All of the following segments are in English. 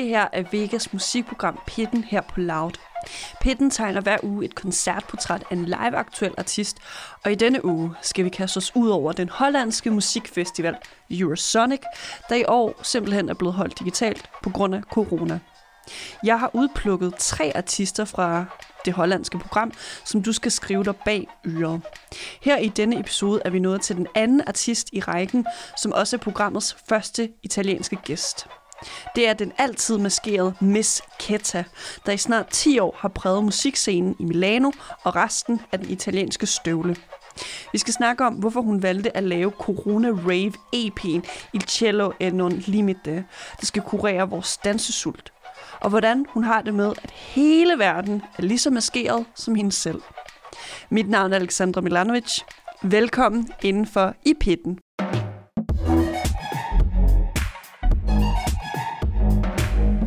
Det her er Vegas musikprogram Pitten her på Loud. Pitten tegner hver uge et koncertportræt af en live-aktuel artist, og i denne uge skal vi kaste os ud over den hollandske musikfestival Eurosonic, der i år simpelthen er blevet holdt digitalt på grund af corona. Jeg har udplukket tre artister fra det hollandske program, som du skal skrive dig bag øret. Her i denne episode er vi nået til den anden artist i rækken, som også er programmets første italienske gæst. Det er den altid maskerede Miss Ketta, der i snart 10 år har præget musikscenen i Milano og resten af den italienske støvle. Vi skal snakke om, hvorfor hun valgte at lave Corona Rave EP'en Il Cello e non limite, der skal kurere vores dansesult. Og hvordan hun har det med, at hele verden er lige så maskeret som hende selv. Mit navn er Alexandra Milanovic. Velkommen indenfor i pitten.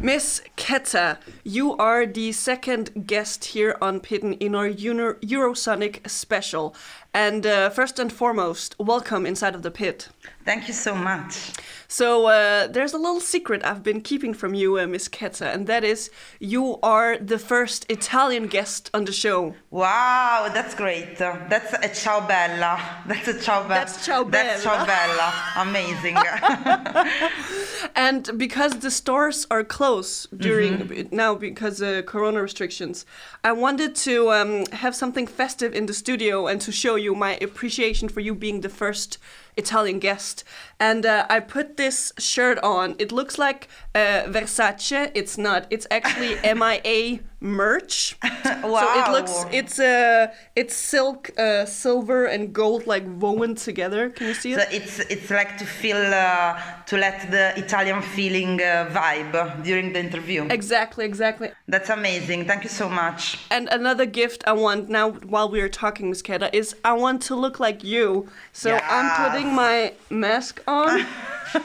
Miss Keta, you are the second guest here on Pitten in our Euro- Eurosonic special. And uh, first and foremost, welcome inside of the pit. Thank you so much. So uh, there's a little secret I've been keeping from you, uh, Miss Keta, and that is you are the first Italian guest on the show. Wow, that's great. That's a ciao bella. That's a ciao bella. That's ciao That's ciao bella. Amazing. And because the stores are closed during now because of Corona restrictions, I wanted to um, have something festive in the studio and to show you my appreciation for you being the first Italian guest. And uh, I put this shirt on. It looks like uh, Versace. It's not. It's actually MIA merch. wow. So it looks. It's uh, it's silk, uh, silver, and gold like woven together. Can you see it? so it's it's like to feel uh, to let the Italian feeling uh, vibe during the interview. Exactly. Exactly. That's amazing. Thank you so much. And another gift I want now while we are talking, Miss Keta, is I want to look like you. So I'm putting my mask on.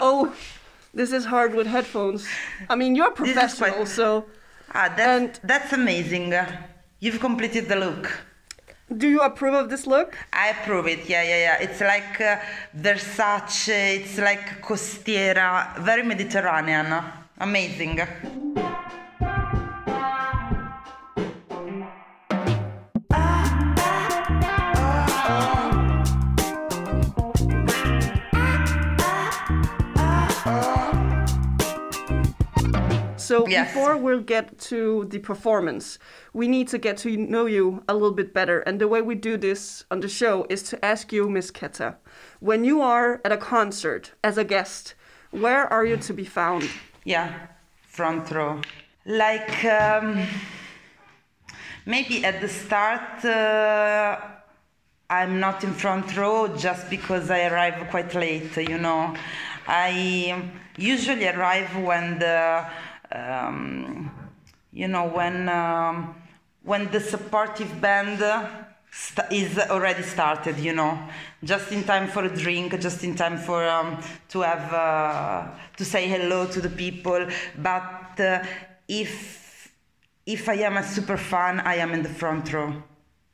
oh, this is hard with headphones. I mean, you're professional, quite- so Ah, that's And- that's amazing. You've completed the look. Do you approve of this look? I approve it. Yeah, yeah, yeah. It's like uh, Versace. It's like costiera, very Mediterranean. Amazing. So Yes. before we'll get to the performance, we need to get to know you a little bit better. And the way we do this on the show is to ask you, Miss Keta, when you are at a concert as a guest, where are you to be found? Yeah, front row. Like um, maybe at the start, uh, I'm not in front row just because I arrive quite late. You know, I usually arrive when the um, you know when um, when the supportive band is already started you know. Just in time for a drink just in time for um, to have uh, to say hello to the people. But uh, if if i am a super fan i am in the front row.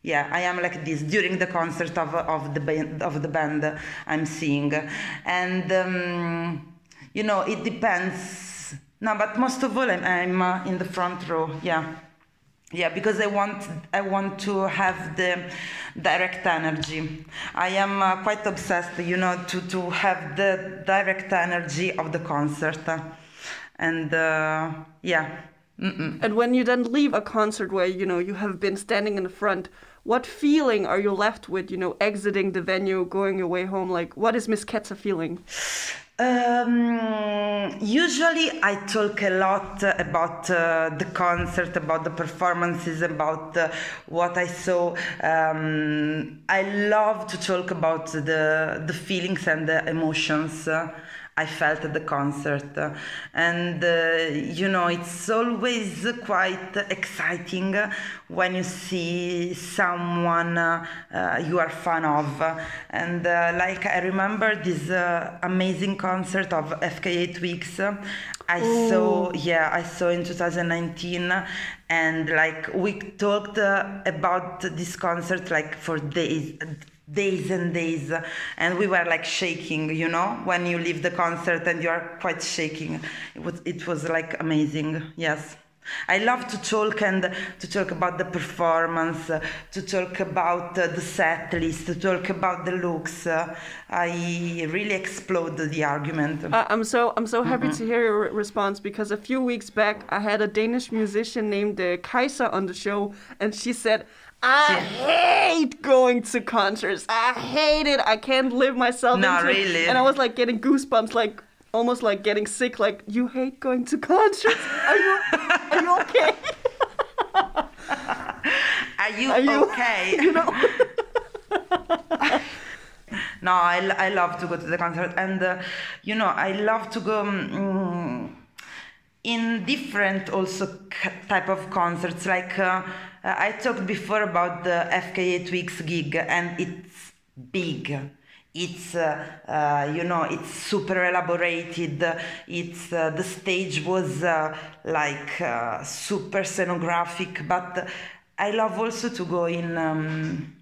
Yeah, I am like this during the concert of, of the band of the band I'm seeing, and um, you know it depends. No, but most of all, I'm, uh, in the front row. Yeah, yeah, because I want I want to have the direct energy. I am uh, quite obsessed, you know, to to have the direct energy of the concert, and uh, yeah. Mm-mm. And when you then leave a concert where you know you have been standing in the front, what feeling are you left with? You know, exiting the venue, going your way home. Like, what is Miss Keta feeling? Um, usually, I talk a lot about uh, the concert, about the performances, about uh, what I saw. Um, I love to talk about the the feelings and the emotions. Uh, I felt at the concert, and uh, you know it's always quite exciting when you see someone uh, you are fan of, and uh, like I remember this amazing concert of FKA Twigs. I saw, yeah, I saw in 2019, and like we talked uh, about this concert like for days days and days. And we were like shaking you know when you leave the concert and you are quite shaking. It was it was like amazing. Yes I love to talk and to talk about the performance, to talk about uh, the set list, to talk about the looks. Uh, I really explode the argument. Uh, I'm so I'm so happy mm-hmm. to hear your response because a few weeks back I had a Danish musician named uh, Kaiser on the show, and she said I hate going to concerts. I hate it. I can't live myself Not into really. it. And I was like getting goosebumps, like almost like getting sick. Like you hate going to concerts. Are you are you okay? are you, are you okay? You know. no, I, I love to go to the concert, and uh, you know I love to go. Um, in different also type of concerts like uh, I talked before about the FKA Twigs gig and it's big it's uh, uh, you know it's super elaborated it's uh, the stage was uh, like uh, super scenographic but I love also to go in um,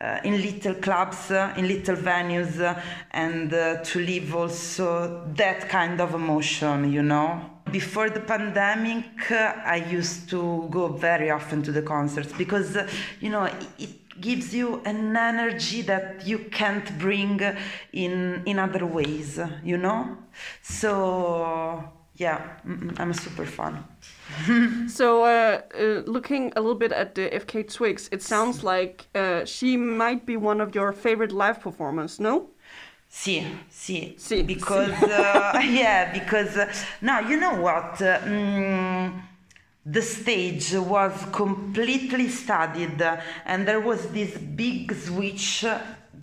uh, in little clubs, in little venues, and to live also that kind of emotion, you know. Before the pandemic, I used to go very often to the concerts because, you know, it, gives you an energy that you can't bring in in other ways you know so yeah i'm a super fan so, uh, uh, looking a little bit at the FKA Twigs, it sounds like uh, she might be one of your favorite live performers, no? Sì, sì, sì because. Uh, yeah, because uh, now you know what uh, mm, the stage was completely studied, and there was this big switch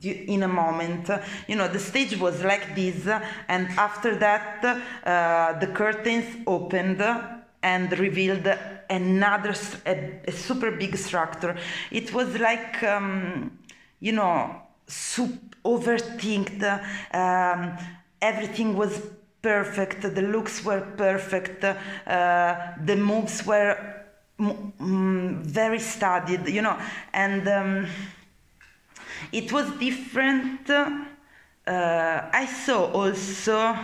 in a moment. You know, the stage was like this, and after that, uh, the curtains opened and revealed another a, a super big structure. It was like, um, you know, super overthinked. Um, everything was perfect. The looks were perfect. Uh, the moves were mm, very studied, you know, and um, it was different. Uh, I saw also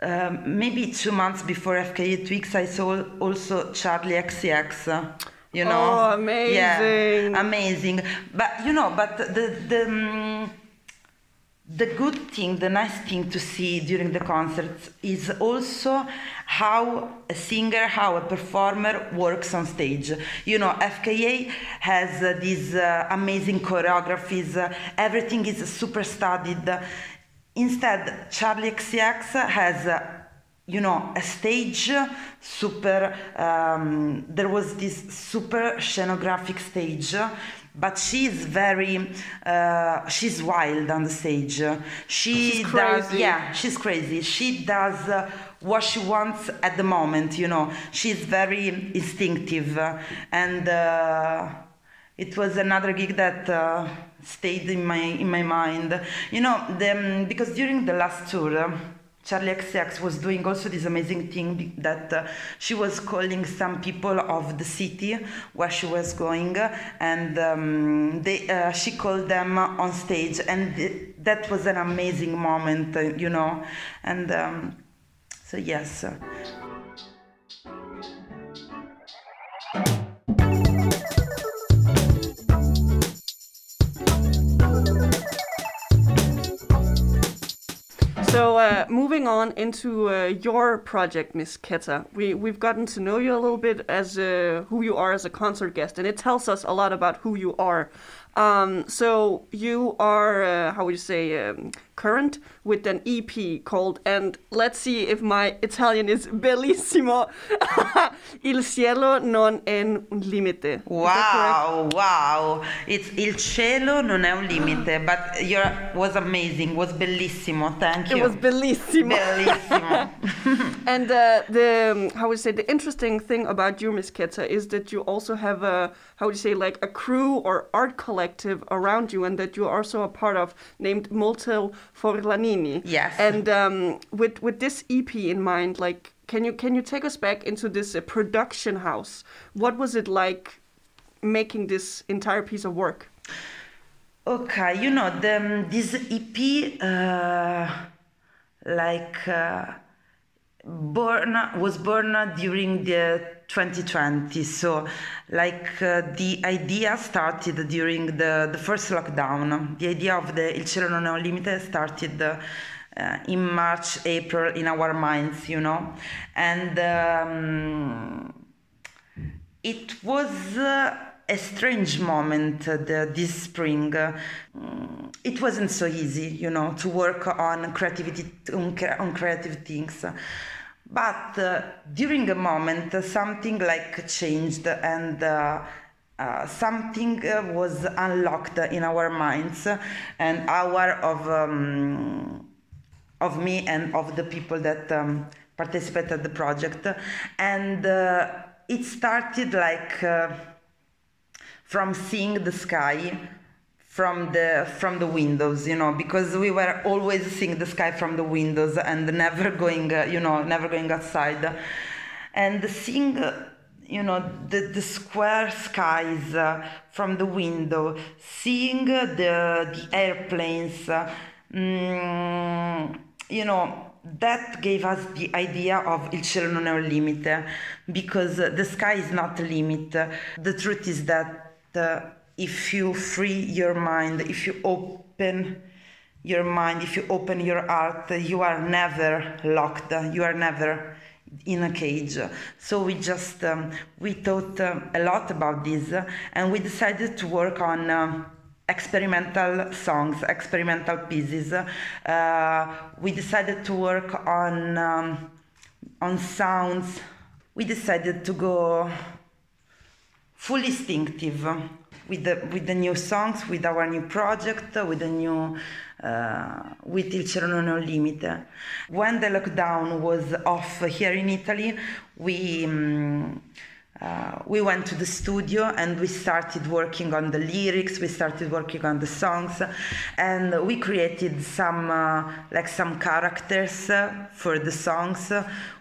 um, maybe two months before FKA Twigs, I saw also Charli XCX. You know, oh, amazing! Yeah, amazing. But you know, but the the. Um, the good thing, the nice thing to see during the concerts is also how a singer, how a performer works on stage. You know, FKA has uh, these uh, amazing choreographies, uh, everything is super studied. Instead, Charli XCX has, uh, you know, a stage super, um, there was this super scenographic stage, but she's very, uh, she's wild on the stage. She does, yeah, she's crazy. She does uh, what she wants at the moment, you know. She's very instinctive. and uh, it was another gig that uh, stayed in my in my mind. You know, the, um, because during the last tour, uh, Charli XCX was doing also this amazing thing that uh, she was calling some people of the city where she was going, and um, they, uh, she called them on stage, and th- that was an amazing moment, uh, you know, and um, so yes. Moving on into uh, your project, Miss Keta, we we've gotten to know you a little bit as uh, who you are as a concert guest, and it tells us a lot about who you are. Um, so you are, uh, how would you say, um, current with an EP called, and let's see if my Italian is bellissimo, Il cielo non è un limite. Wow, wow. It's Il cielo non è un limite, but your was amazing, was bellissimo. Thank you. It was bellissimo. Bellissimo. and uh, the, um, how would you say, the interesting thing about you, Miss Keta, is that you also have a, how would you say, like a crew or art collective around you, and that you're also a part of named Motel Forlanini. Yes. And um, with with this EP in mind, like, can you can you take us back into this uh, production house? What was it like making this entire piece of work? Okay, you know, the, this EP, uh, like, uh, born was born during the 2020 so like uh, the idea started during the, the first lockdown the idea of the il cielo non è un limite started uh, in march april in our minds you know and um, it was uh, a strange moment uh, the, this spring. Uh, it wasn't so easy, you know, to work on creativity on, on creative things. But uh, during a moment, uh, something like changed and. Uh, uh something was unlocked in our minds and our of um, of me and of the people that um, participated the project and it started like from seeing the sky from the from the windows you know because we were always seeing the sky from the windows and never going uh, you know never going outside. And seeing uh, you know the, the square skies uh, from the window seeing the the airplanes mm, you know that gave us the idea of il cielo non è un limite because the sky is not a limit. The truth is that uh, if you free your mind, if you open your mind, if you open your heart, you are never locked, you are never in a cage. So we just um, we thought uh, a lot about this, and we decided to work on. Uh, experimental songs, experimental pieces. Uh, we decided to work on um, on sounds. We decided to go full instinctive with the with the new songs, with our new project, with the new uh, with Il Cielo Non È Limite. When the lockdown was off here in Italy, we. Um, uh, we went to the studio and we started working on the lyrics we started working on the songs and we created some uh, like some characters uh, for the songs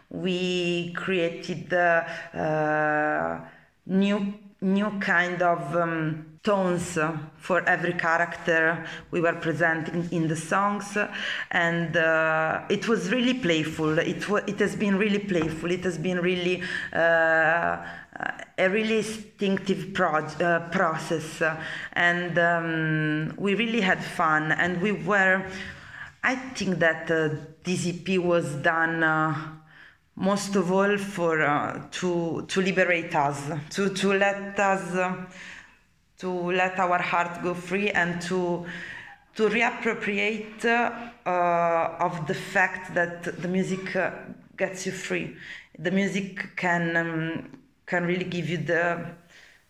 we created uh, new new kind of um, tones for every character we were presenting in the songs. And uh, it was really playful. It, it has been really playful. It has been really uh, a really instinctive pro- uh, process. And um, we really had fun. And we were i think that uh, ep was done uh, most of all for uh, to to liberate us to to let us uh, to let our heart go free and to to reappropriate uh, of the fact that the music uh, gets you free. The music can um, can really give you the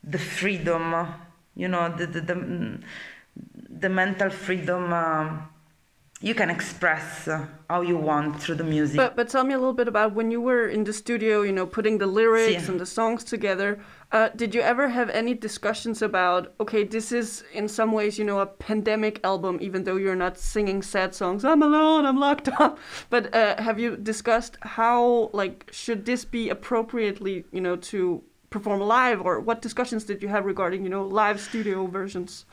the freedom you know the the, the, the mental freedom um, you can express uh, how you want through the music. But but tell me a little bit about when you were in the studio, you know, putting the lyrics sí. and the songs together. Uh, did you ever have any discussions about okay, this is in some ways, you know, a pandemic album, even though you're not singing sad songs. I'm alone, I'm locked up. But uh, have you discussed how like should this be appropriately, you know, to perform live, or what discussions did you have regarding, you know, live studio versions?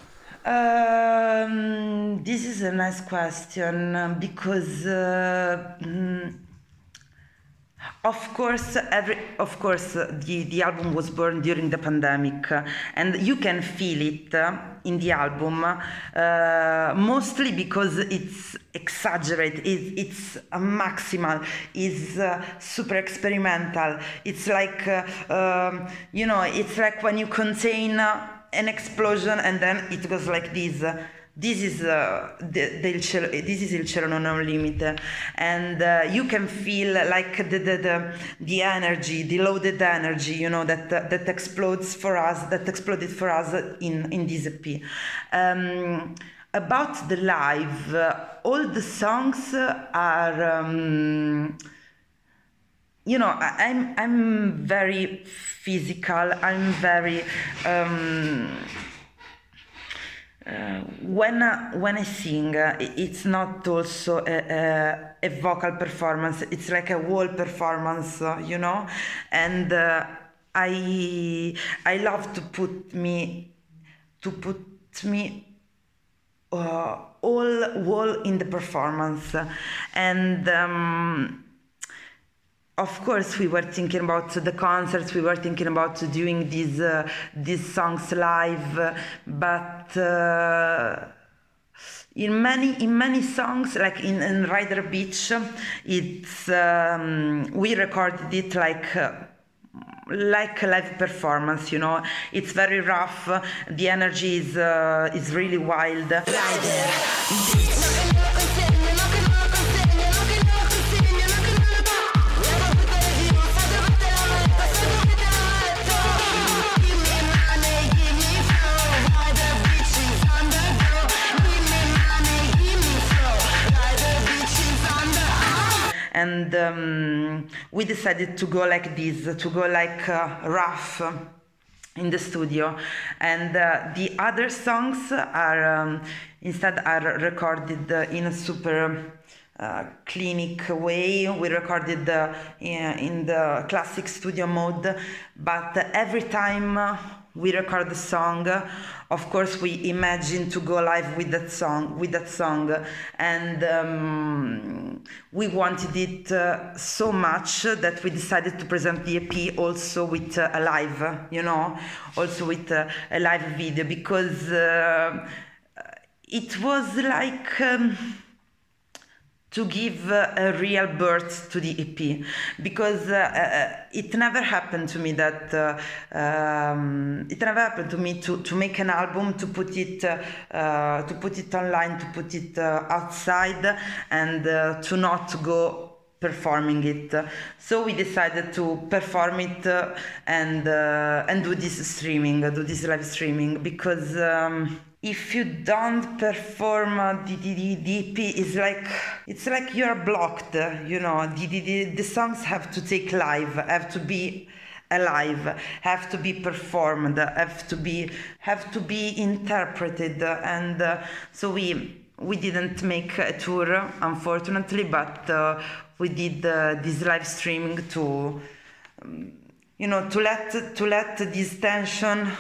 Um, this is a nice question um, because, uh, mm, of course, every of course uh, the the album was born during the pandemic, uh, and you can feel it uh, in the album, uh, mostly because it's exaggerated, it, it's maximal, it's uh, super experimental. It's like um, you know, it's like when you contain an explosion and then it goes like this this is uh, the, the cielo, this is il cielo non limite. And uh, you can feel like the, the, the, the energy the loaded energy you know that uh, that explodes for us that exploded for us in in this ep um, about the live uh, all the songs are um, you know I, am I'm, I'm very physical i'm very um, uh, when uh, when I sing, uh, it's not also a, a, a, vocal performance. It's like a wall performance, uh, you know. And uh, I I love to put me to put me uh, all whole in the performance and um, of course we were thinking about the concerts we were thinking about doing these uh, these songs live but uh, in many in many songs like in, in rider beach it's um, we recorded it like uh, like a live performance you know? It's very rough. The energy is uh, is really wild and um, we decided to go like this to go like uh, rough in the studio. And uh, the other songs are um, instead are recorded in a super uh, clinic way. We recorded uh, in, in the classic studio mode. But every time we record the song. Of course we imagine to go live with that song with that song. And um, we wanted it uh, so much that we decided to present the ep also with uh, a live you know also with uh, a live video because uh, it was like um, to give uh, a real birth to the EP because uh, uh, it never happened to me that uh, um, it never happened to me to, to make an album to put it uh, to put it online to put it uh, outside and to not go performing it. So we decided to perform it and and do this streaming do this live streaming because um, if you don't perform uh, EP, it's like it's like you're blocked. You know, the, the, the songs have to take live, have to be alive, have to be performed, have to be have to be interpreted, and uh, so we we didn't make a tour, unfortunately, but uh, we did this live streaming to. Um, you know, to let to let this tension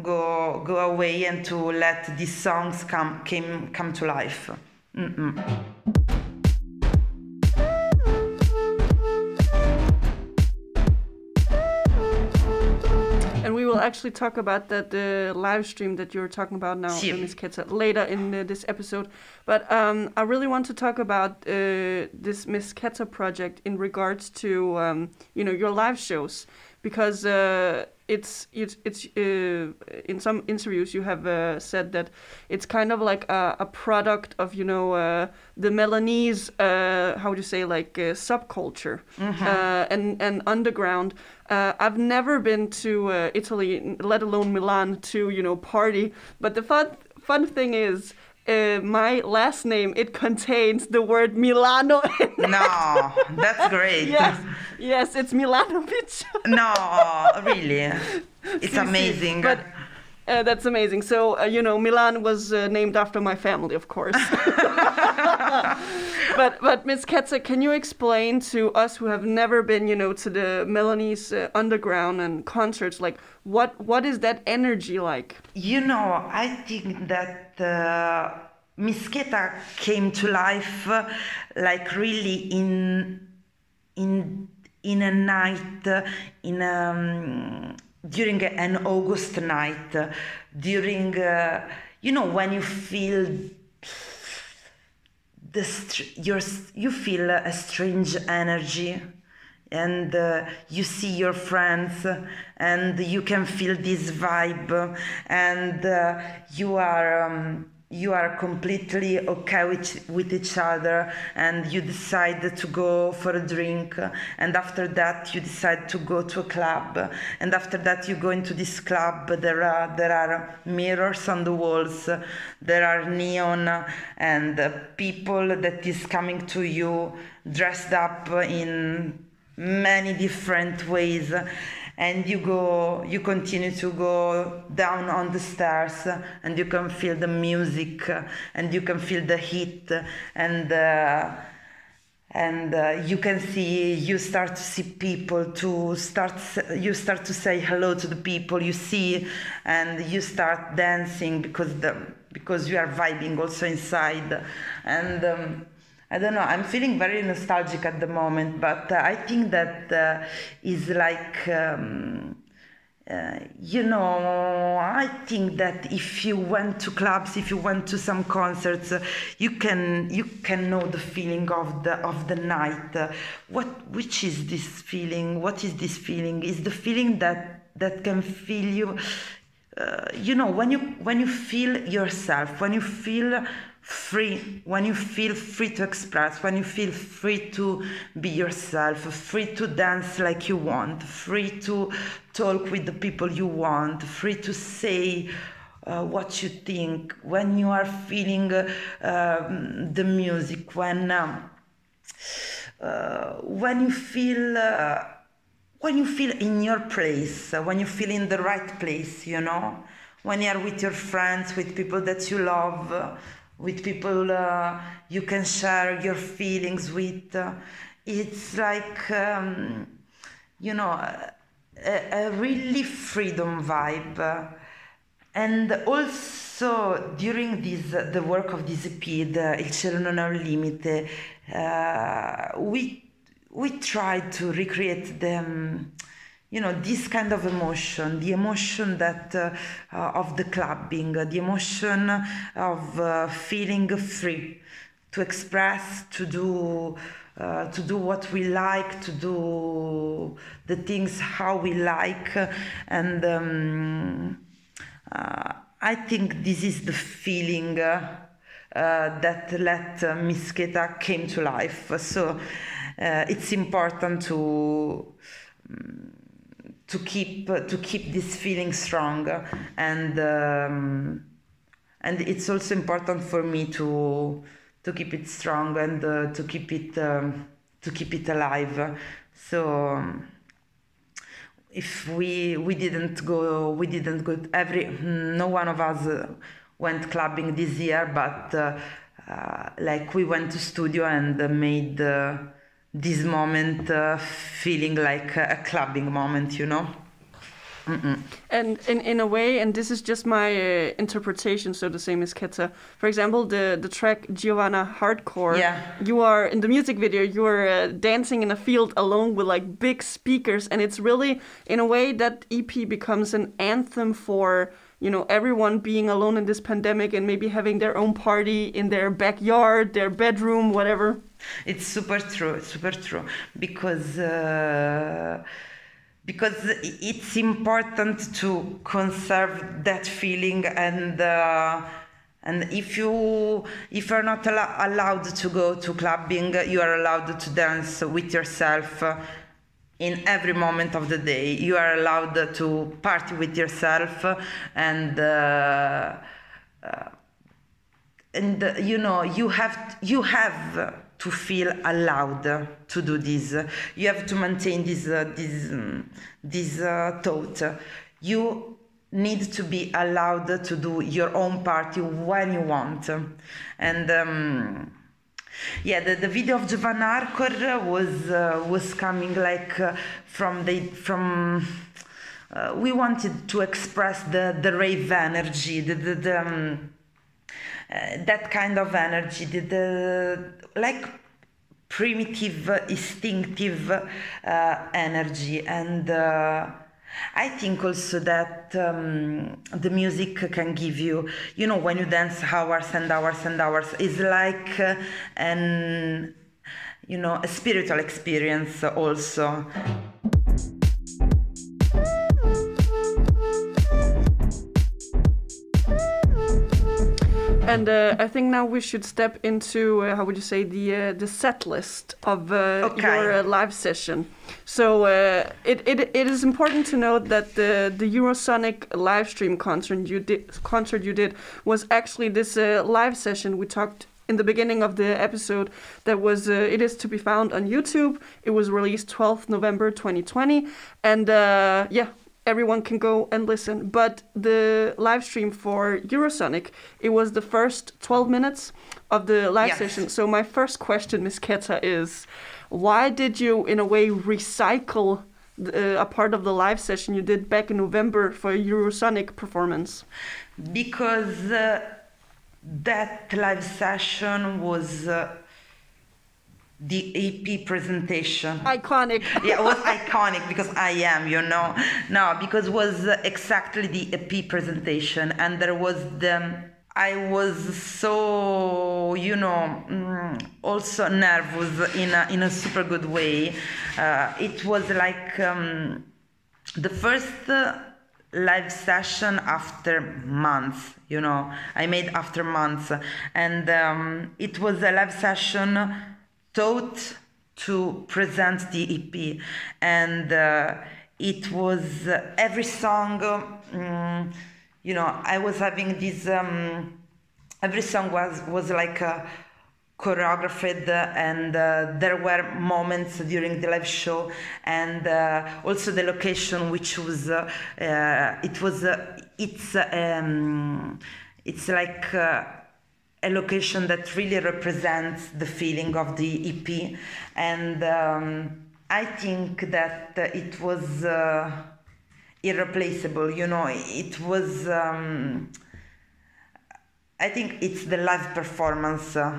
go go away and to let these songs come came come to life. Mm-mm. And we will actually talk about that the live stream that you're talking about now, Sure. Miss Keta, later in uh, this episode. But um, I really want to talk about uh, this Miss Keta project in regards to um, you know your live shows because uh, it's it's it's uh, in some interviews you have uh, said that it's kind of like a, a product of you know uh, the Milanese uh, how would you say like uh, subculture uh, and and underground. Uh, I've never been to uh, Italy, let alone Milan, to you know party. But the fun fun thing is. Uh, my last name it contains the word Milano in it. No, that's great. yes yes it's Milanovic No, really, it's amazing. But uh, that's amazing. So uh, you know, Milan was uh, named after my family, of course. But but Miss Keta, can you explain to us who have never been, you know, to the Milanese uh, underground and concerts, like what what is that energy like? You know, I think that uh, Miss Keta came to life uh, like really in in in a night uh, in um, during an August night uh, during uh, you know when you feel the your you feel a strange energy and uh, you see your friends and you can feel this vibe and uh, you are um, you are completely okay with, with each other and you decide to go for a drink and after that you decide to go to a club and after that you go into this club there are there are mirrors on the walls there are neon and people that is coming to you dressed up in many different ways and you go you continue to go down on the stairs and you can feel the music and you can feel the heat and uh, and uh, you can see you start to see people to start you start to say hello to the people you see and you start dancing because the because you are vibing also inside and um, I don't know. I'm feeling very nostalgic at the moment, but uh, I think that uh, is like um, uh, you know. I think that if you went to clubs, if you went to some concerts, uh, you can you can know the feeling of the of the night. Uh, what which is this feeling? What is this feeling? Is the feeling that that can fill you. Uh, you know when you when you feel yourself when you feel free, when you feel free to express, when you feel free to be yourself, free to dance like you want, free to talk with the people you want, free to say uh, what you think, when you are feeling uh, um, the music, when um, uh, when you feel uh, when you feel in your place, when you feel in the right place, you know, when you are with your friends, with people that you love with people uh, you can share your feelings with. Uh, it's like, um, you know, a, a, really freedom vibe. And also during this, the work of this EP, the Il cielo non ha un limite, uh, we, we tried to recreate them you know this kind of emotion the emotion that uh, uh, of the clubbing the emotion of uh, feeling free to express to do uh, to do what we like to do the things how we like. And um, uh, I think this is the feeling uh, that let uh, Miss Keta came to life. So it's important to um, to keep uh, to keep this feeling strong. And um, and it's also important for me to to keep it strong and uh, to keep it um, to keep it alive. So um, if we we didn't go we didn't go every no one of us went clubbing this year but uh, uh, like we went to studio and made uh, this moment uh, feeling like a clubbing moment, you know. Mm-mm. And in, in a way, and this is just my uh, interpretation, so the same as Keta. For example, the, the track Giovanna Hardcore, yeah. you are in the music video, you are uh, dancing in a field alone with like big speakers, and it's really, in a way, that EP becomes an anthem for you know everyone being alone in this pandemic and maybe having their own party in their backyard, their bedroom, whatever. It's super true, it's super true, because. Uh, because it's important to conserve that feeling and uh, and if you if you're not al- allowed to go to clubbing you are allowed to dance with yourself in every moment of the day you are allowed to party with yourself and uh, uh, and uh, you know you have you have to feel allowed to do this. You have to maintain this uh, this um, this uh, thought. You need to be allowed to do your own party when you want, and. Um, yeah, the, the video of Giovanna Hardcore was uh, was coming like uh, from the from. Uh, we wanted to express the the rave energy, the the, the um, uh, that kind of energy, the, the like primitive, instinctive uh, energy. And uh, I think also that um, the music can give you, you know, when you dance hours and hours and hours, is like uh, an, you know, a spiritual experience also. And uh, I think now we should step into uh, how would you say the uh, the set list of uh, okay. your uh, live session. So uh, it, it it is important to note that the the Eurosonic live stream concert you did concert you did was actually this live session we talked in the beginning of the episode that was uh, it is to be found on YouTube. It was released 12th November 2020 and uh, yeah, everyone can go and listen. But the live stream for Eurosonic, it was the first 12 minutes of the live yes. session. So my first question, Miss Keta, is why did you, in a way, recycle the, uh, a part of the live session you did back in November for Eurosonic performance? Because uh, that live session was uh, the EP presentation. Iconic. yeah, it was iconic because I am, you know. No, because it was exactly the EP presentation, and there was the. I was so, you know, mm, also nervous in a, in a super good way. Uh, it was like um, the first uh, live session after months, you know. I made after months, and um, it was a live session taught to present the EP, and uh, it was uh, every song. Um, you know, I was having this. Um, every song was was like uh, choreographed, and uh, there were moments during the live show, and uh, also the location, which was uh, it was it's um, it's like a location that really represents the feeling of the EP, and um, I think that it was uh, irreplaceable. You know, it was. Um, I think it's the live performance. Uh,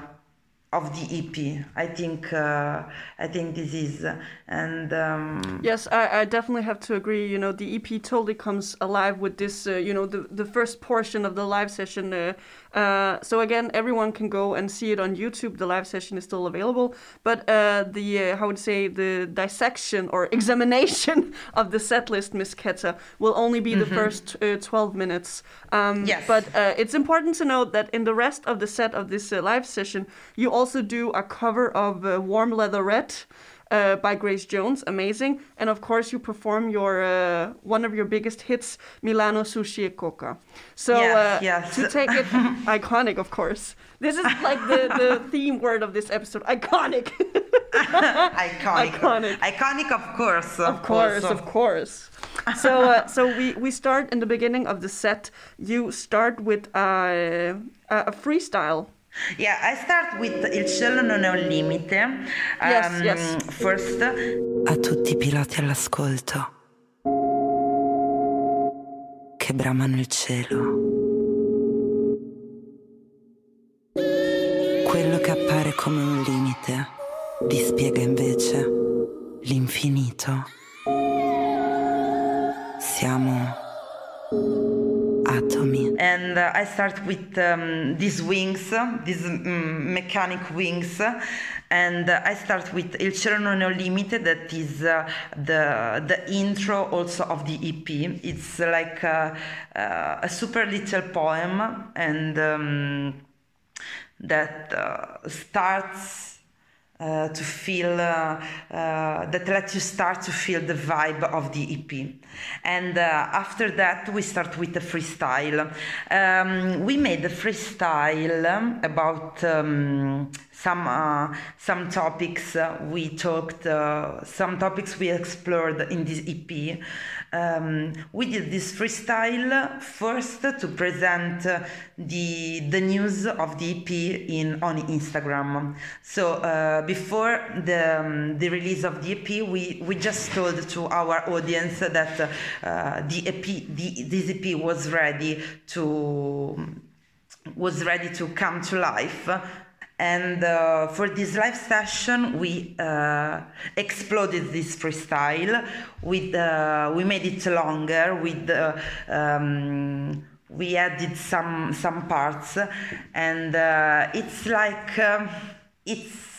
of the EP. I think uh, I think this is and um, yes, I, I definitely have to agree. You know, the EP totally comes alive with this. Uh, you know, the the first portion of the live session. Uh, uh so again, everyone can go and see it on YouTube. The live session is still available, but uh, the uh, how would say the dissection or examination of the set list, Miss Keta, will only be mm-hmm. the first twelve minutes. Um, yes. But it's important to note that in the rest of the set of this live session, you also do a cover of uh, Warm Leatherette. Uh, by Grace Jones, amazing, and of course you perform your uh, one of your biggest hits, Milano Sushi e Coca. So yes, uh, yes. to take it iconic, of course. This is like the, the theme word of this episode, iconic. iconic. Iconic. Iconic, of course. Of, of course, also. of course. so uh, so we, we start in the beginning of the set. You start with uh, a freestyle Yeah, I start with Il cielo non è un limite. Um, yes, yes. First. A tutti i piloti all'ascolto che bramano il cielo. Quello che appare come un limite dispiega invece l'infinito. Siamo. And uh, I start with um, these wings, these um, mechanic wings, and uh, I start with Il è un limite, that is uh, the the intro also of the EP. It's like a, uh, a super little poem, and um, that uh, starts uh, to feel uh, uh, that let you start to feel the vibe of the EP. And uh, after that, we start with the freestyle. Um, we made the freestyle about um, some uh, some topics we talked, some topics we explored in this EP um, we did this freestyle first to present uh, the the news of the EP in on Instagram. So uh, before the um, the release of the EP, we we just told to our audience that uh, the EP the this EP was ready to was ready to come to life and uh, for this live session, we uh, exploded this freestyle. With uh, we made it longer. With uh, um, we added some some parts, and uh, it's like um, it's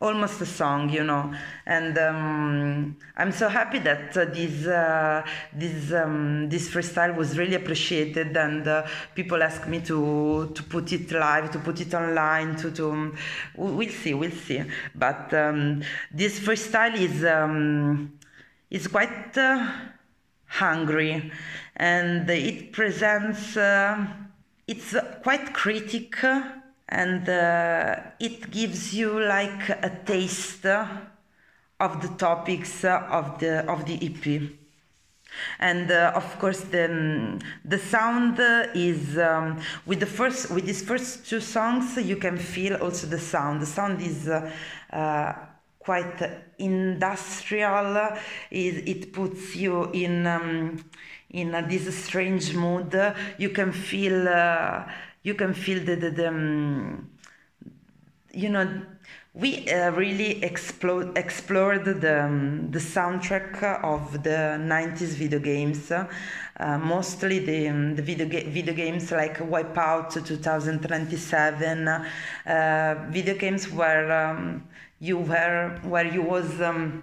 almost a song, you know. And um, I'm so happy that uh, this uh, this um, this freestyle was really appreciated, and uh, people ask me to to put it live, to put it online, to to um, we'll see, we'll see. But um, this freestyle is um, is quite uh, hungry, and it presents. Uh, it's quite critical and uh, it gives you like a taste of the topics of the of the EP and uh, of course the um, the sound is um, with the first with these first two songs you can feel also the sound. The sound is uh, uh, quite industrial. It, it puts you in um, in this strange mood. You can feel uh, you can feel the, the, the um, you know we uh, really explode, explored the, um, the soundtrack of the 90s video games uh, mostly the, um, the video, ga- video games like wipeout 2027 uh, video games where um, you were where you was um,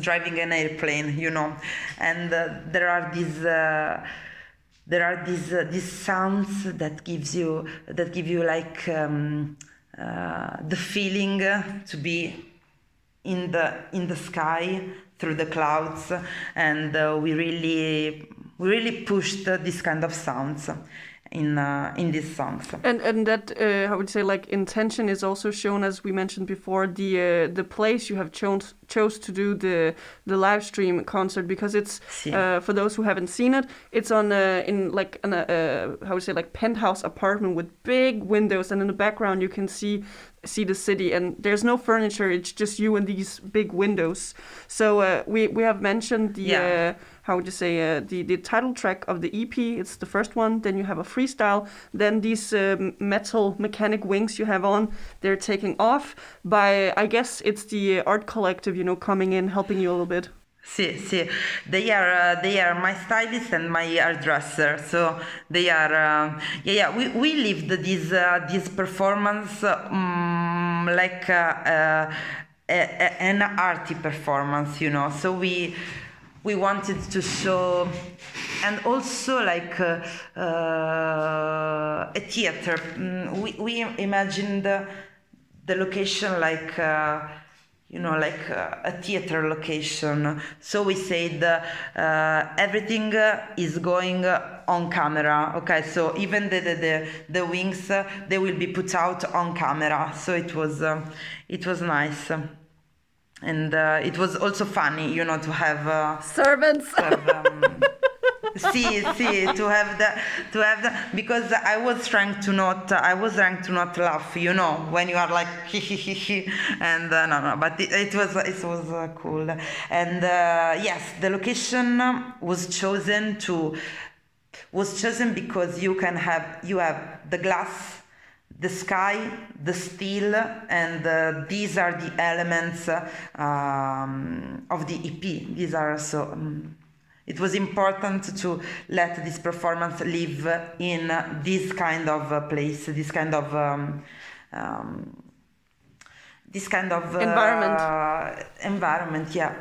driving an airplane you know and uh, there are these uh, there are these uh, these sounds that gives you that give you like um, uh, the feeling to be in the in the sky through the clouds. And uh, we really we really pushed this kind of sounds in uh, in these songs. And and that uh, how would you say like intention is also shown as we mentioned before the uh, the place you have chose chose to do the the live stream concert because it's uh, for those who haven't seen it it's on uh, in like an uh, how would you say like penthouse apartment with big windows and in the background you can see see the city and there's no furniture it's just you and these big windows. So uh, we we have mentioned the Yeah. uh, how would you say uh, the the title track of the EP it's the first one then you have a freestyle then these um, metal mechanic wings you have on they're taking off by I guess it's the art collective you know coming in helping you a little bit See, see, they are uh, they are my stylist and my hairdresser. So they are uh, yeah yeah. We, we lived this uh, this performance um, like uh, uh, a, a, an arty performance, you know. So we we wanted to show and also like uh, a theater. Mm, we we imagined the location like. You know, like uh, a theater location. So we said uh, everything uh, is going uh, on camera. Okay, so even the the, the, the wings uh, they will be put out on camera. So it was uh, it was nice, and uh, it was also funny, you know, to have. Uh, servants to have, um, see, see, to have the, to have the, because I was trying to not, I was trying to not laugh, you know, when you are like, and uh, no, no, but it, it was, it was uh, cool. And uh, yes, the location was chosen to, was chosen because you can have, you have the glass, the sky, the steel, and uh, these are the elements um, of the EP. These are so. Um, it was important to let this performance live in this kind of uh, place, this kind of um, um, this kind of uh, Environment. Environment, yeah.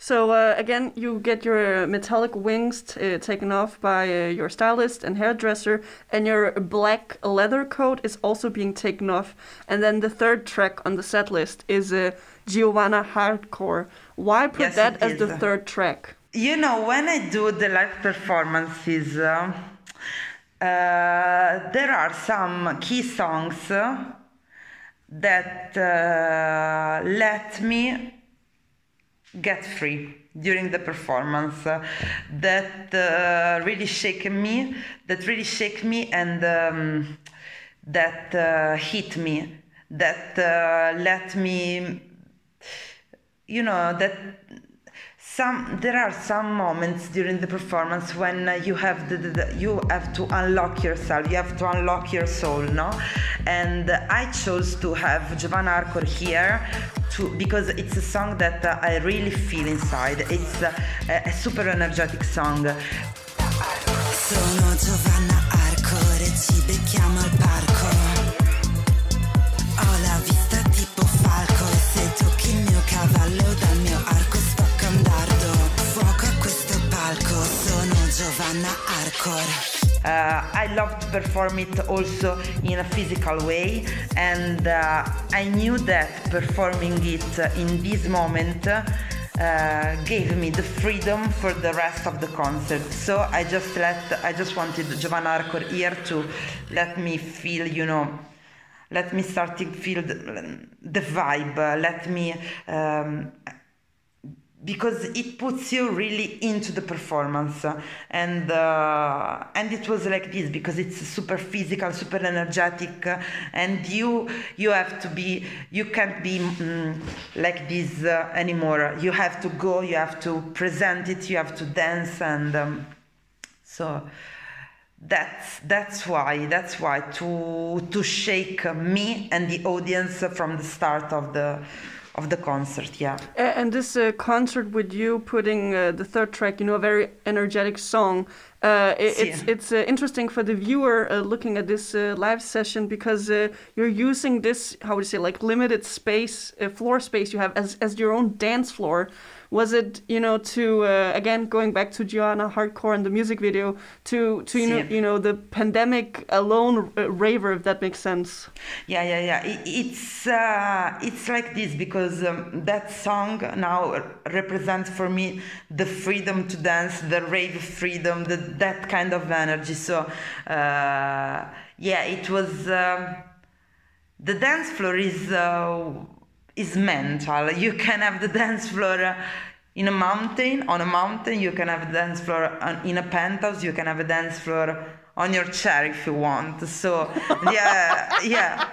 So uh, again, you get your metallic wings t- uh, taken off by uh, your stylist and hairdresser, and your black leather coat is also being taken off. And then the third track on the set list is uh, Giovanna Hardcore. Why put Yes, that as is. the third track? You know, when I do the live performances, uh, uh, there are some key songs that uh, let me get free during the performance uh, that uh, really shake me that really shake me and um, that uh, hit me that let me you know that some there are some moments during the performance when uh, you have the, the, the- you have to unlock yourself you have to unlock your soul no? And uh, i chose to have Giovanna Hardcore here to because it's a song that uh, i really feel inside. It's uh, a, a super energetic song. Sono Giovanna Arcore, ci becchiamo al parco. Palco, sono Giovanna Arcore. Uh, I love to perform it also in a physical way, and uh, I knew that performing it in this moment uh, gave me the freedom for the rest of the concert. So I just let I just wanted Giovanna Hardcore here to let me feel, you know, let me start to feel the, the vibe. Let me. Um, because it puts you really into the performance. And uh, and it was like this because it's super physical super energetic uh, and you you have to be you can't be mm, like this uh, anymore. You have to go you have to present it you have to dance and um, so that's that's why that's why to to shake me and the audience from the start of the of the concert yeah And this uh, concert with you putting uh, the third track, you know, a very energetic song. Uh, i- it's Yeah. it's uh, interesting for the viewer uh, looking at this uh, live session because uh, you're using this how would you say like limited space, uh, floor space you have as as your own dance floor. Was it you know to uh, again going back to Giovanna Hardcore and the music video to to you know you know the pandemic alone uh, raver if that makes sense. Yeah, yeah, yeah. I- It's uh, it's like this because um, that song now represents for me the freedom to dance, the rave freedom, the, that kind of energy. So uh, yeah, it was. Um, the dance floor is uh, is mental. You can have the dance floor in a mountain, on a mountain. You can have a dance floor on, in a penthouse. You can have a dance floor on your chair if you want. So yeah, yeah.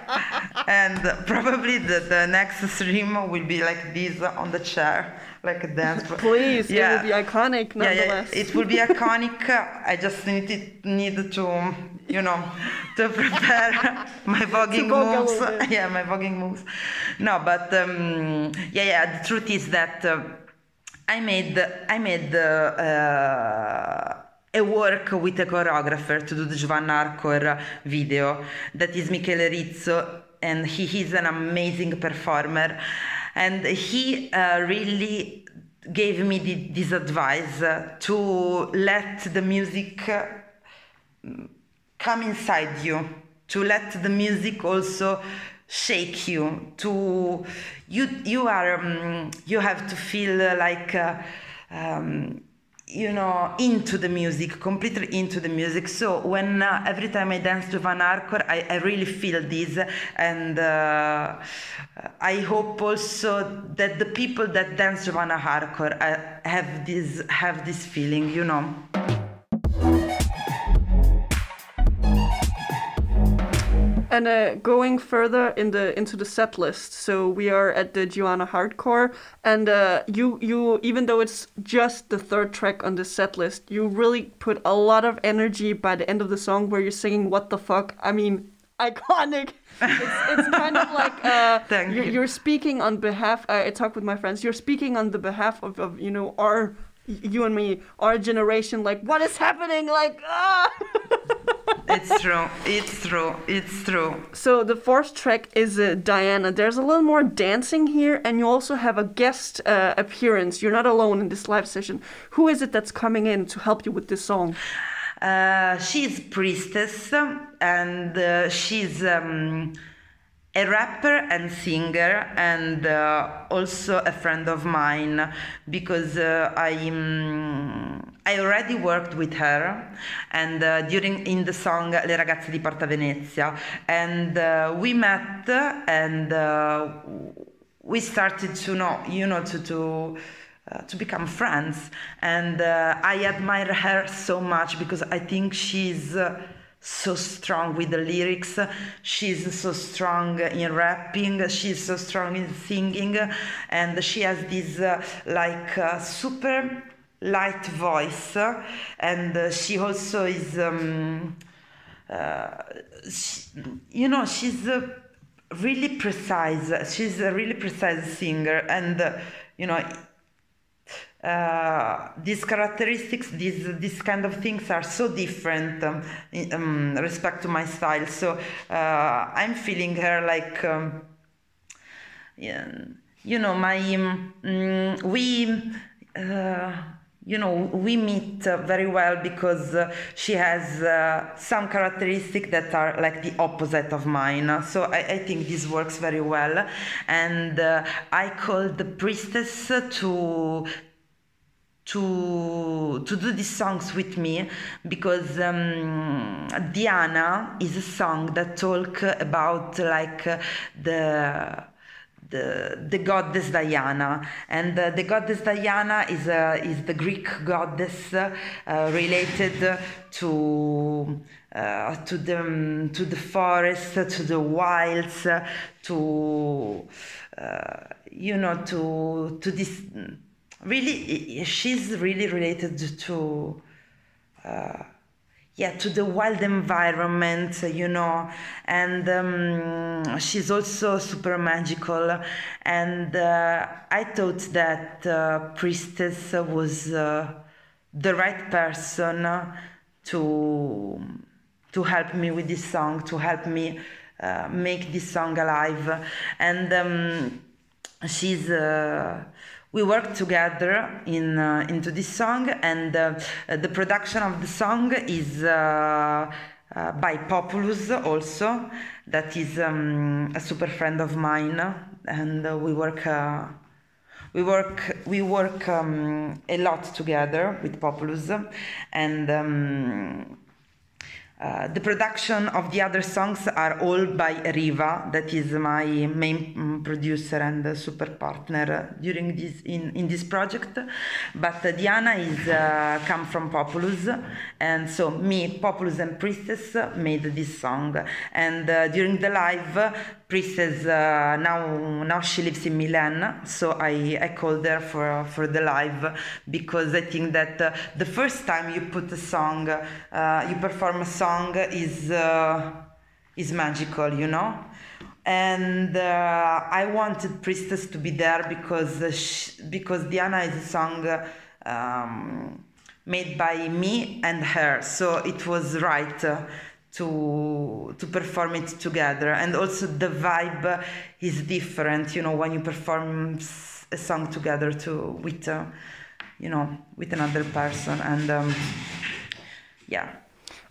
And probably the, the next stream will be like this on the chair, like a dance floor. Please, Yeah. it will be iconic Yeah, yeah, it will be iconic. I just need need to, you know, to prepare my voguing moves. Yeah, my voguing moves. No, but um, yeah, yeah. The truth is that uh, I made I made uh, a work with a choreographer to do the Giovanna Hardcore video. That is Michele Rizzo, and he is an amazing performer, and he uh, really gave me the, this advice uh, to let the music uh, come inside you to let the music also shake you to you you are um, you have to feel uh, like uh, um, you know into the music completely into the music. So when uh, every time i dance Giovanna Hardcore I, I really feel this and uh, i hope also that the people that dance Giovanna Hardcore uh, have this have this feeling you know And uh, going further in the into the set list, so we are at the Giovanna Hardcore, and uh, you you even though it's just the third track on the set list, you really put a lot of energy by the end of the song where you're singing "What the fuck." I mean, iconic. It's, it's kind of like uh, you're, you. you're speaking on behalf. Uh, I talk with my friends. You're speaking on the behalf of, of you know our you and me, our generation. Like, what is happening? Like, ah. it's true it's true it's true So the fourth track is uh, Diana. There's a little more dancing here, and you also have a guest uh, appearance. You're not alone in this live session. Who is it that's coming in to help you with this song? Uh, she's priestess and uh, she's um, a rapper and singer and uh, also a friend of mine because uh, I um, I already worked with her and uh, during in the song Le ragazze di Porta Venezia and uh, we met and uh, we started to know you know to to uh, to become friends and uh, i admire her so much because i think she's uh, so strong with the lyrics. She's so strong in rapping. She's so strong in singing. And she has this uh, like uh, super light voice. And uh, she also is um, uh, she, you know she's really precise she's a really precise singer. And uh, you know uh, these characteristics, these these kind of things are so different um, in um, respect to my style. So uh, I'm feeling her like, um, yeah, you know, my um, we. Uh, you know, we meet uh, very well because uh, she has uh, some characteristics that are like the opposite of mine. So I, I think this works very well. And uh, I called the priestess to to to do these songs with me because um, Diana is a song that talk about like uh, the the the goddess Diana. And uh, the goddess Diana is uh, is the Greek goddess uh, related to uh, to the um, to the forest to the wilds to uh, you know to to this really she's really related to uh, yeah to the wild environment you know and um, she's also super magical. And uh, i thought that uh, priestess was uh, the right person to to help me with this song to help me uh, make this song alive. And um, she's uh, we worked together in uh, into this song, and uh, the production of the song is uh, uh by Populous also. That is um, a super friend of mine, and uh, we work. Uh, we work we work um, a lot together with Populous, and um, uh, the production of the other songs are all by Riva, that is my main mm, producer and super partner during this in, in this project. But Diana is uh, come from Populous, and so me, Populous, and Priestess made this song. And uh, during the live, Priestess uh, now now she lives in Milan, so I, I called her for for the live because I think that uh, the first time you put a song, uh, you perform a song is uh, is magical, you know. And uh, I wanted Priestess to be there because she, because Diana is a song. Um, made by me and her, so it was right to to perform it together. And also the vibe is different you know when you perform a song together to with uh, you know with another person. And um, yeah.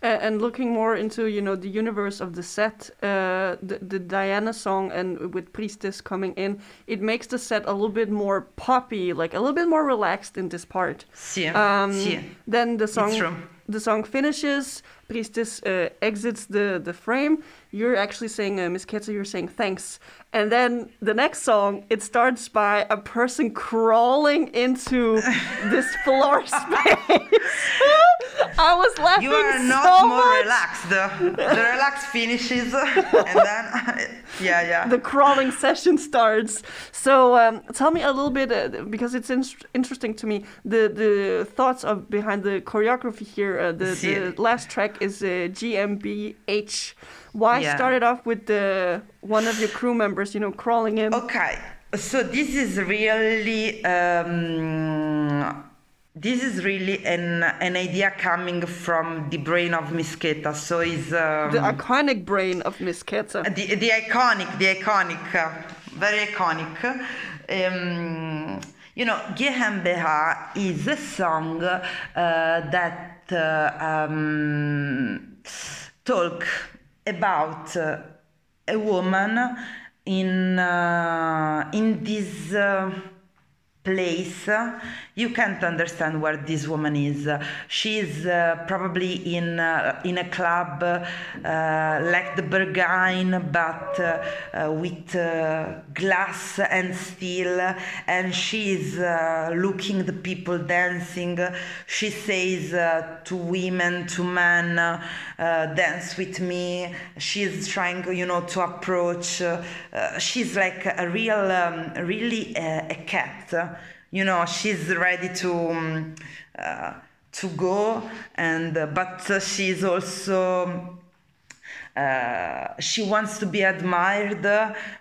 And looking more into you know the universe of the set uh, the, the diana song and with priestess coming in it makes the set a little bit more poppy like a little bit more relaxed in this part. Sí. Um, sí. then the song the song finishes priestess uh, exits the the frame. You're actually saying uh, Miss Keta you're saying thanks. And then the next song it starts by a person crawling into this floor space. I was laughing you are not so more much. relaxed. The, the relax finishes and then yeah yeah the crawling session starts so um, tell me a little bit uh, because it's in interesting to me the the thoughts of behind the choreography here uh, the, the last track is uh, GmbH. Why yeah. start it off with the one of your crew members, you know, crawling in? Okay, so this is really. Um, this is really an an idea coming from the brain of Miss Keta. So is um, the iconic brain of Miss Keta. The the iconic, the iconic, uh, very iconic. Um, you know, GmbH is a song uh, that uh, um, talk about uh, a woman in uh, in this place, you can't understand where this woman is. She's uh, probably in uh, in a club uh, like the Berghain, but uh, uh, with uh, glass and steel, and she's looking the people dancing. She says to women, to men, dance with me. She's trying, you know, to approach. she's like a real, um, really a cat you know she's ready to um, uh, to go and uh, but uh, she's also uh, she wants to be admired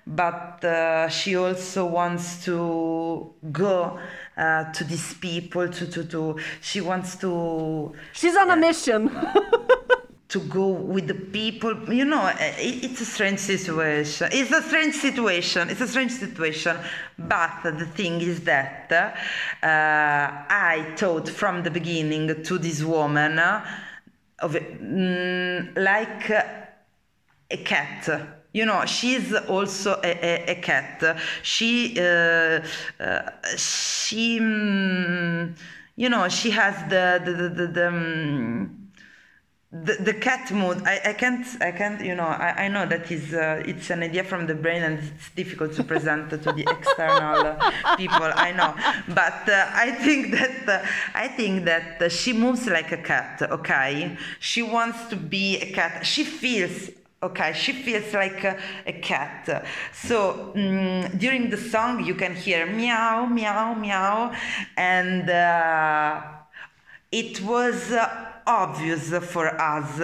but uh, she also wants to go uh, to these people to, to, to she wants to she's on a mission to go with the people you know it, it's a strange situation. It's a strange situation it's a strange situation but the thing is that uh, i thought from the beginning to this woman uh, of mm, like a cat. You know she's also a, a, a cat. She uh, uh, she mm, you know she has the the the, the, the um, the, the cat mood I, I can't i can't you know i, I know that is uh, it's an idea from the brain and it's difficult to present to the external uh, people i know. But uh, i think that uh, i think that uh, she moves like a cat okay? She wants to be a cat. She feels okay? She feels like a, a cat. So um, during the song you can hear meow meow meow. And uh, it was obvious for us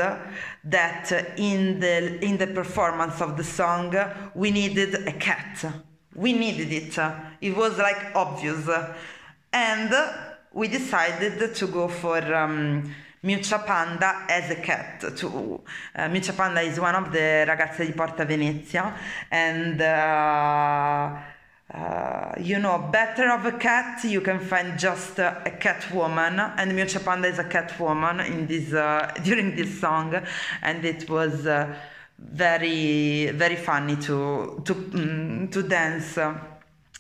that in the in the performance of the song we needed a cat. We needed it. It was like obvious, and we decided to go for. Um, Miuccia Panda as a cat. To, uh, Miuccia Panda is one of the ragazze di Porta Venezia, and uh, uh, you know, better of a cat, you can find just uh, a cat woman, and Miuccia Panda is a cat woman in this uh, during this song, and it was uh, very very funny to to um, to dance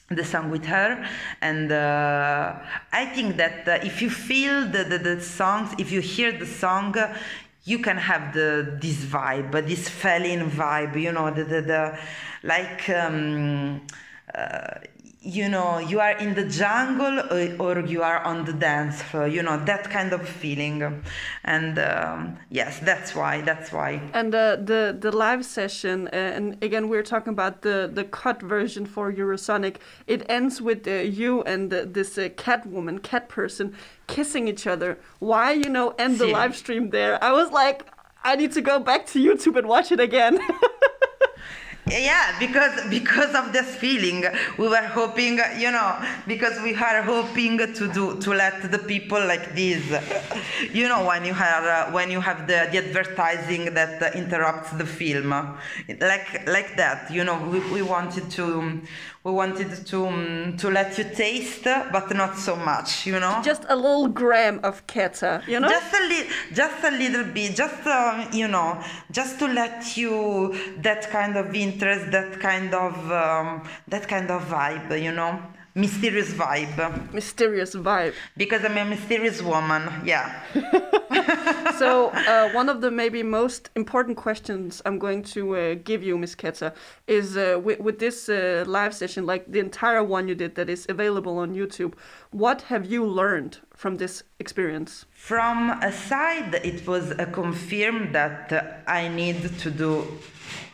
the song with her. And uh, i think that uh, if you feel the, the, the, songs if you hear the song you can have the this vibe this feeling vibe you know the, the, the like um, uh, you know you are in the jungle or, or, you are on the dance floor you know that kind of feeling. And um, yes that's why that's why. And uh, the the live session uh, and again we're talking about the the cut version for eurosonic. It ends with uh, you and this uh, cat woman cat person kissing each other. Why you know end the live stream there? I was like i need to go back to youtube and watch it again yeah because because of this feeling we were hoping you know because we are hoping to do to let the people like this. You know when you have uh, when you have the, the advertising that uh, interrupts the film. Like like that you know we, we wanted to we wanted to um, to let you taste but not so much you know? Just a little gram of keta you know? Just a little just a little bit just uh, you know just to let you that kind of interest that kind of um, that kind of vibe you know mysterious vibe. Mysterious vibe. Because I'm a mysterious woman, yeah. so uh, one of the maybe most important questions I'm going to uh, give you, Miss Keta, is uh, with, with, this uh, live session, like the entire one you did that is available on YouTube. What have you learned from this experience? From a side, it was a confirm that I need to do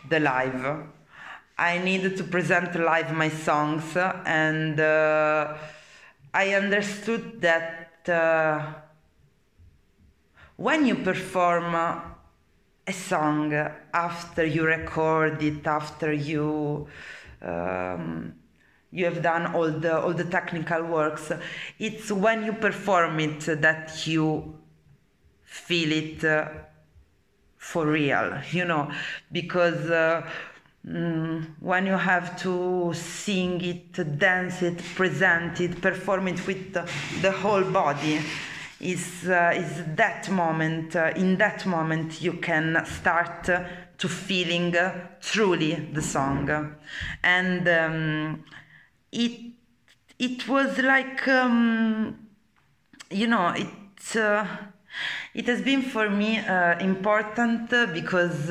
the live I needed to present live my songs, and uh, I understood that uh, when you perform a song after you record it, after you um, you have done all the all the technical works, it's when you perform it that you feel it uh, for real, you know, because uh, Mm, when you have to sing it, dance it, present it, perform it with the, the whole body, is uh, is that moment. Uh, in that moment, you can start uh, to feeling truly the song, and um, it it was like um, you know it. Uh, it has been for me uh, important because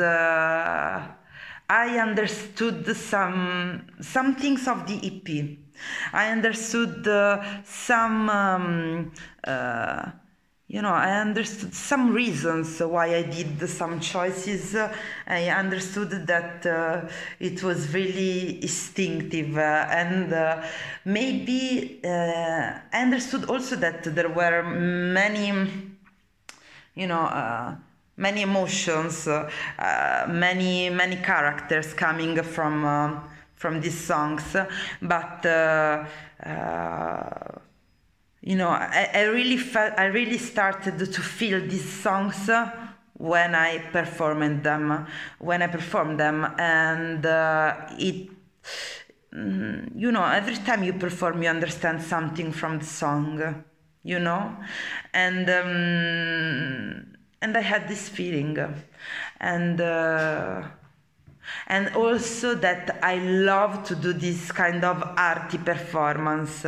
I understood some some things of the EP. I understood uh, some, um, uh, you know, I understood some reasons why I did some choices. I understood that uh, it was really instinctive, uh, and uh, maybe uh, I understood also that there were many, you know many emotions, uh, many many characters coming from uh, from these songs, but. Uh, uh, you know, I, I, really felt, I really started to feel these songs when I performed them, when I performed them, and uh, it, mm, you know, every time you perform, you understand something from the song, you know, and. Um, and I had this feeling, and uh, and also that I love to do this kind of arty performance.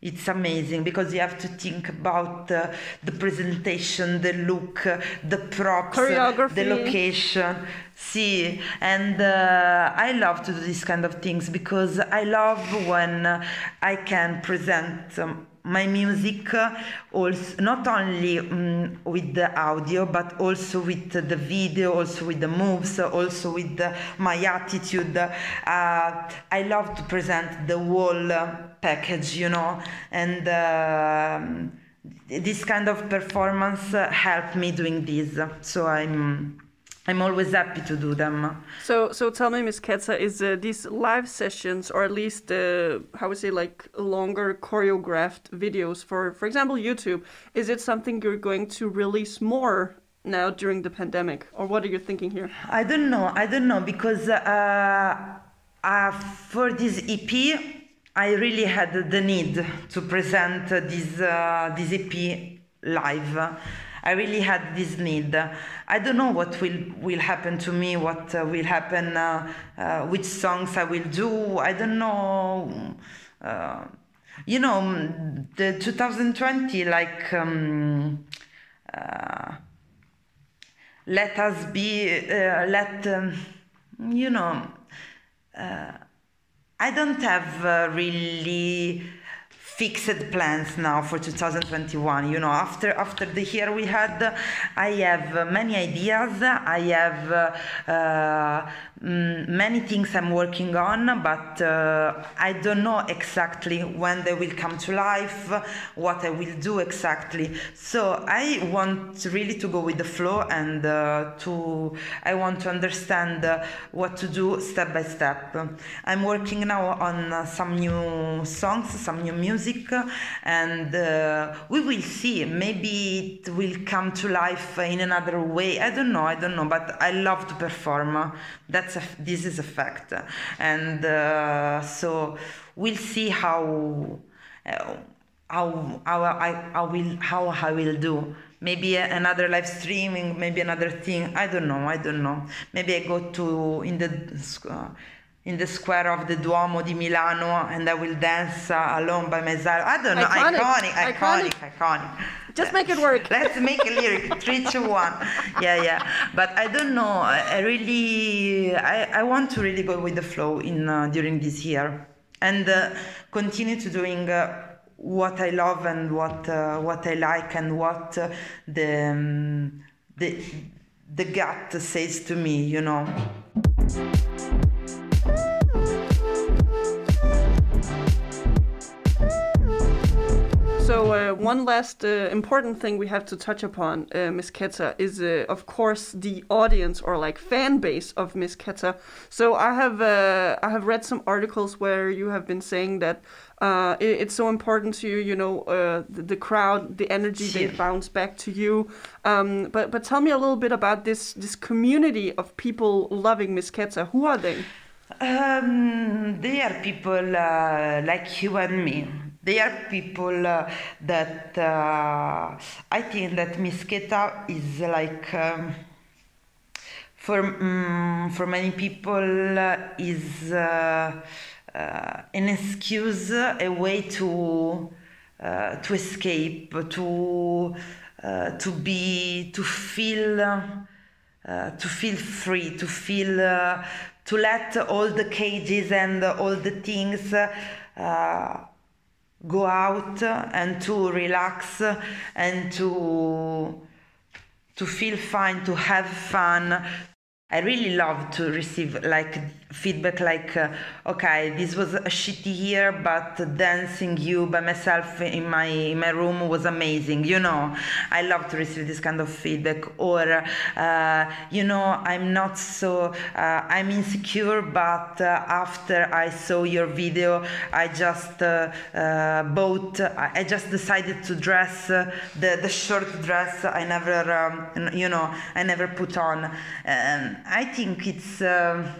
It's amazing because you have to think about uh, the presentation, the look, the props, the location. See, and uh, I love to do this kind of things because I love when I can present um, my music also not only um, with the audio but also with the video also with the moves also with the, my attitude uh, i love to present the whole package you know and uh, this kind of performance uh, helped me doing this. So I'm I'm always happy to do them. So, so tell me, Miss Keta, is uh, these live sessions, or at least uh, how would say, like longer choreographed videos for, for example, YouTube, is it something you're going to release more now during the pandemic, or what are you thinking here? I don't know. I don't know because uh, uh, for this EP, I really had the need to present this uh, this EP live. I really had this need. I don't know what will will happen to me, what uh, will happen, uh, uh, which songs I will do. I don't know. Uh, you know, the 2020, like, um, uh, let us be, uh, let, um, you know, I don't have really fixed plans now for 2021 you know after after the year we had i have many ideas. I have uh, mm, many things i'm working on but uh, i don't know exactly when they will come to life what i will do exactly. So i want really to go with the flow and uh, to i want to understand uh, what to do step by step. I'm working now on uh, some new songs some new music and uh, we will see. Maybe it will come to life in another way. I don't know i don't know but i love to perform that's a, this is a fact. And uh, so we'll see how uh, how how I, I will how I will do. Maybe another live streaming maybe another thing. I don't know i don't know. Maybe i go to in the uh, in the square of the Duomo di Milano and I will dance uh, alone by myself. I don't know. Iconic, iconic, iconic, iconic. iconic. Just make it work. Let's make a lyric. Three, two, one. Yeah, yeah. But I don't know. I, really, I, I want to really go with the flow in uh, during this year and uh, continue to doing uh, what I love and what uh, what I like and what uh, the um, the the gut says to me. You know. So uh, one last uh, important thing we have to touch upon, uh, Miss Keta, is uh, of course the audience or like fan base of Miss Keta. So I have uh, I have read some articles where you have been saying that uh, it, it's so important to you, you know, the, the, crowd, the energy they bounce back to you. Um, but but tell me a little bit about this this community of people loving Miss Keta. Who are they? Um, they are people like you and me they are people uh, that uh, I think that Miss Keta is like um, for um, for many people uh, is uh, uh, an excuse, a way to uh, to escape, to to be to feel. to feel free, to feel, to let all the cages and all the things go out and to relax and to to feel fine to have fun. I really love to receive like feedback like, uh, okay, this was a shitty year, but dancing you by myself in my in my room was amazing. You know, I love to receive this kind of feedback. Or, uh, you know, I'm not so uh, I'm insecure, but uh, after I saw your video, I just uh, uh, bought. I just decided to dress the the short dress I never, um, you know, I never put on. Um, I think it's, uh,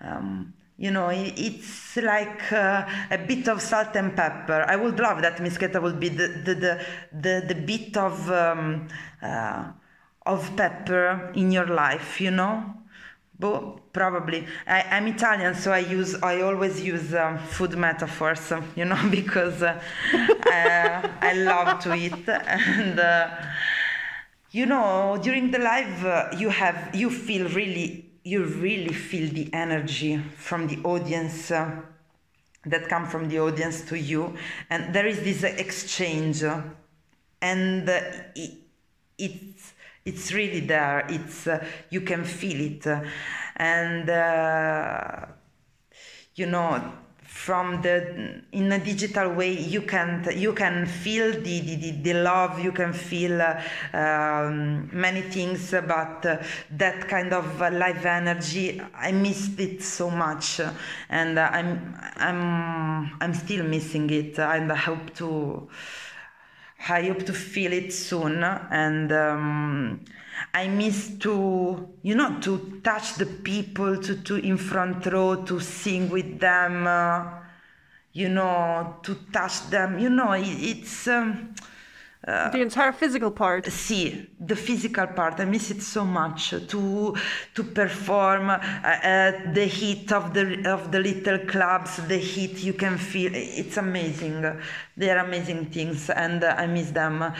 um, you know, it's like uh, a bit of salt and pepper. I would love that Miss Keta would be the the the the, the bit of um, uh, of pepper in your life, you know. But probably I, am Italian, so I use I always use um, food metaphors, you know, because uh, uh, I love to eat and uh, you know during the live uh, you have you feel really you really feel the energy from the audience uh, that come from the audience to you. And there is this exchange uh, and it, it's it's really there. It's uh, you can feel it. And uh, you know from the in a digital way you can you can feel the, the, the, the love you can feel uh, um, many things but uh, that kind of live energy i missed it so much and uh, i'm i'm i'm still missing it and i hope to i hope to feel it soon and um, I miss to, you know, to touch the people, to, to in front row, to sing with them, uh, you know, to touch them. You know, it, it's. Um, the entire physical part. See, the physical part. I miss it so much to to perform uh, uh, the heat of the of the little clubs. The heat you can feel. It's amazing. They are amazing things, and uh, I miss them.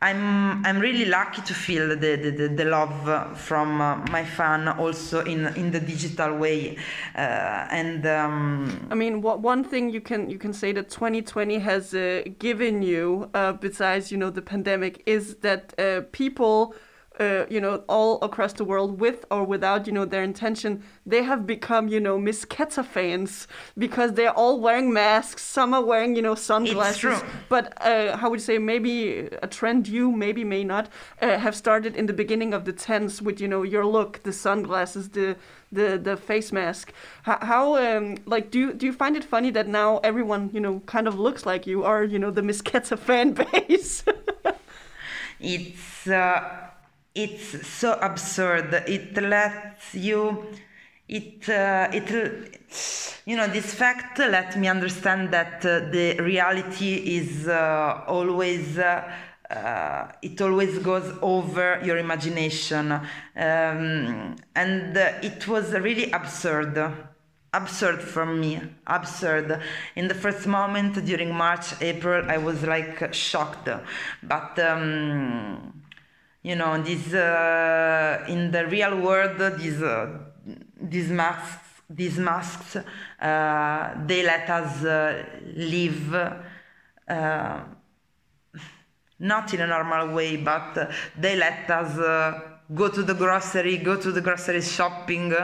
I'm I'm really lucky to feel the the, the, the love from uh, my fan also in in the digital way, uh, and um, I mean, what one thing you can you can say that 2020 has uh, given you, uh, besides you know the pandemic, is that uh, people uh, you know, all across the world, with or without, you know, their intention, they have become, you know, Miss Keta fans because they're all wearing masks. Some are wearing, you know, sunglasses. But uh, how would you say, maybe a trend you maybe may not uh, have started in the beginning of the tens with, you know, your look, the sunglasses, the the the face mask. How, how um like do you, do you find it funny that now everyone, you know, kind of looks like you are, you know, the Miss Keta fan base? it's. Uh it's so absurd. It lets you, it, uh, it, you know, this fact let me understand that uh, the reality is uh, always. Uh, uh, it always goes over your imagination, um, and it was really absurd absurd for me absurd in the first moment during march april i was like shocked but um, you know this uh, in the real world these uh, these masks these masks uh, they let us uh, live uh, not in a normal way but they let us uh, go to the grocery go to the grocery shopping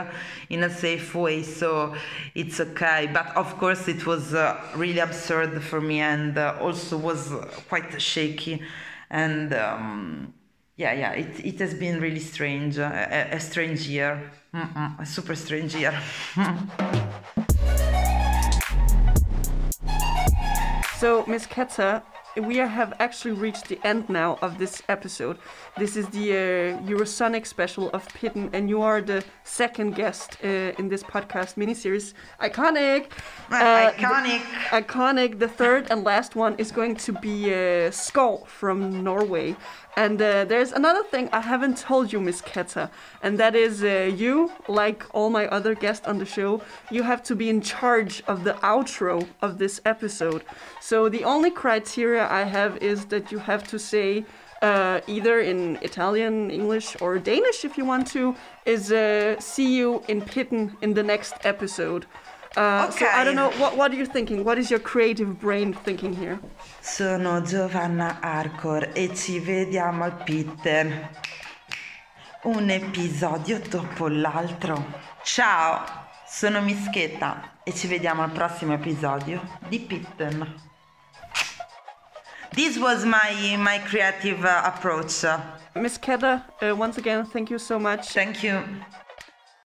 in a safe way. So it's okay. But of course it was really absurd for me and also was quite shaky. And um, yeah, yeah, it, it has been really strange, uh, a, a, strange year, Mm-mm, a super strange year. so, Miss Keta, we have actually reached the end now of this episode. This is the uh, Eurosonic special of Pitten, and you are the second guest uh, in this podcast miniseries. Iconic! Uh, iconic! The, iconic. The third and last one is going to be uh, Skov from Norway. And uh, there's another thing I haven't told you, Miss Keta, and that is uh, you, like all my other guests on the show, you have to be in charge of the outro of this episode. So the only criteria I have is that you have to say, uh, either in Italian, English, or Danish if you want to, is uh, see you in Pitten in the next episode. Uh, okay. So I don't know. What What are you thinking? What is your creative brain thinking here? Sono Giovanna Arcor e ci vediamo al Pitten. Un episodio dopo l'altro. Ciao, sono Mischetta e ci vediamo al prossimo episodio di Pitten. This was my my creative uh, approach. Miss Keta, uh, once again, thank you so much. Thank you.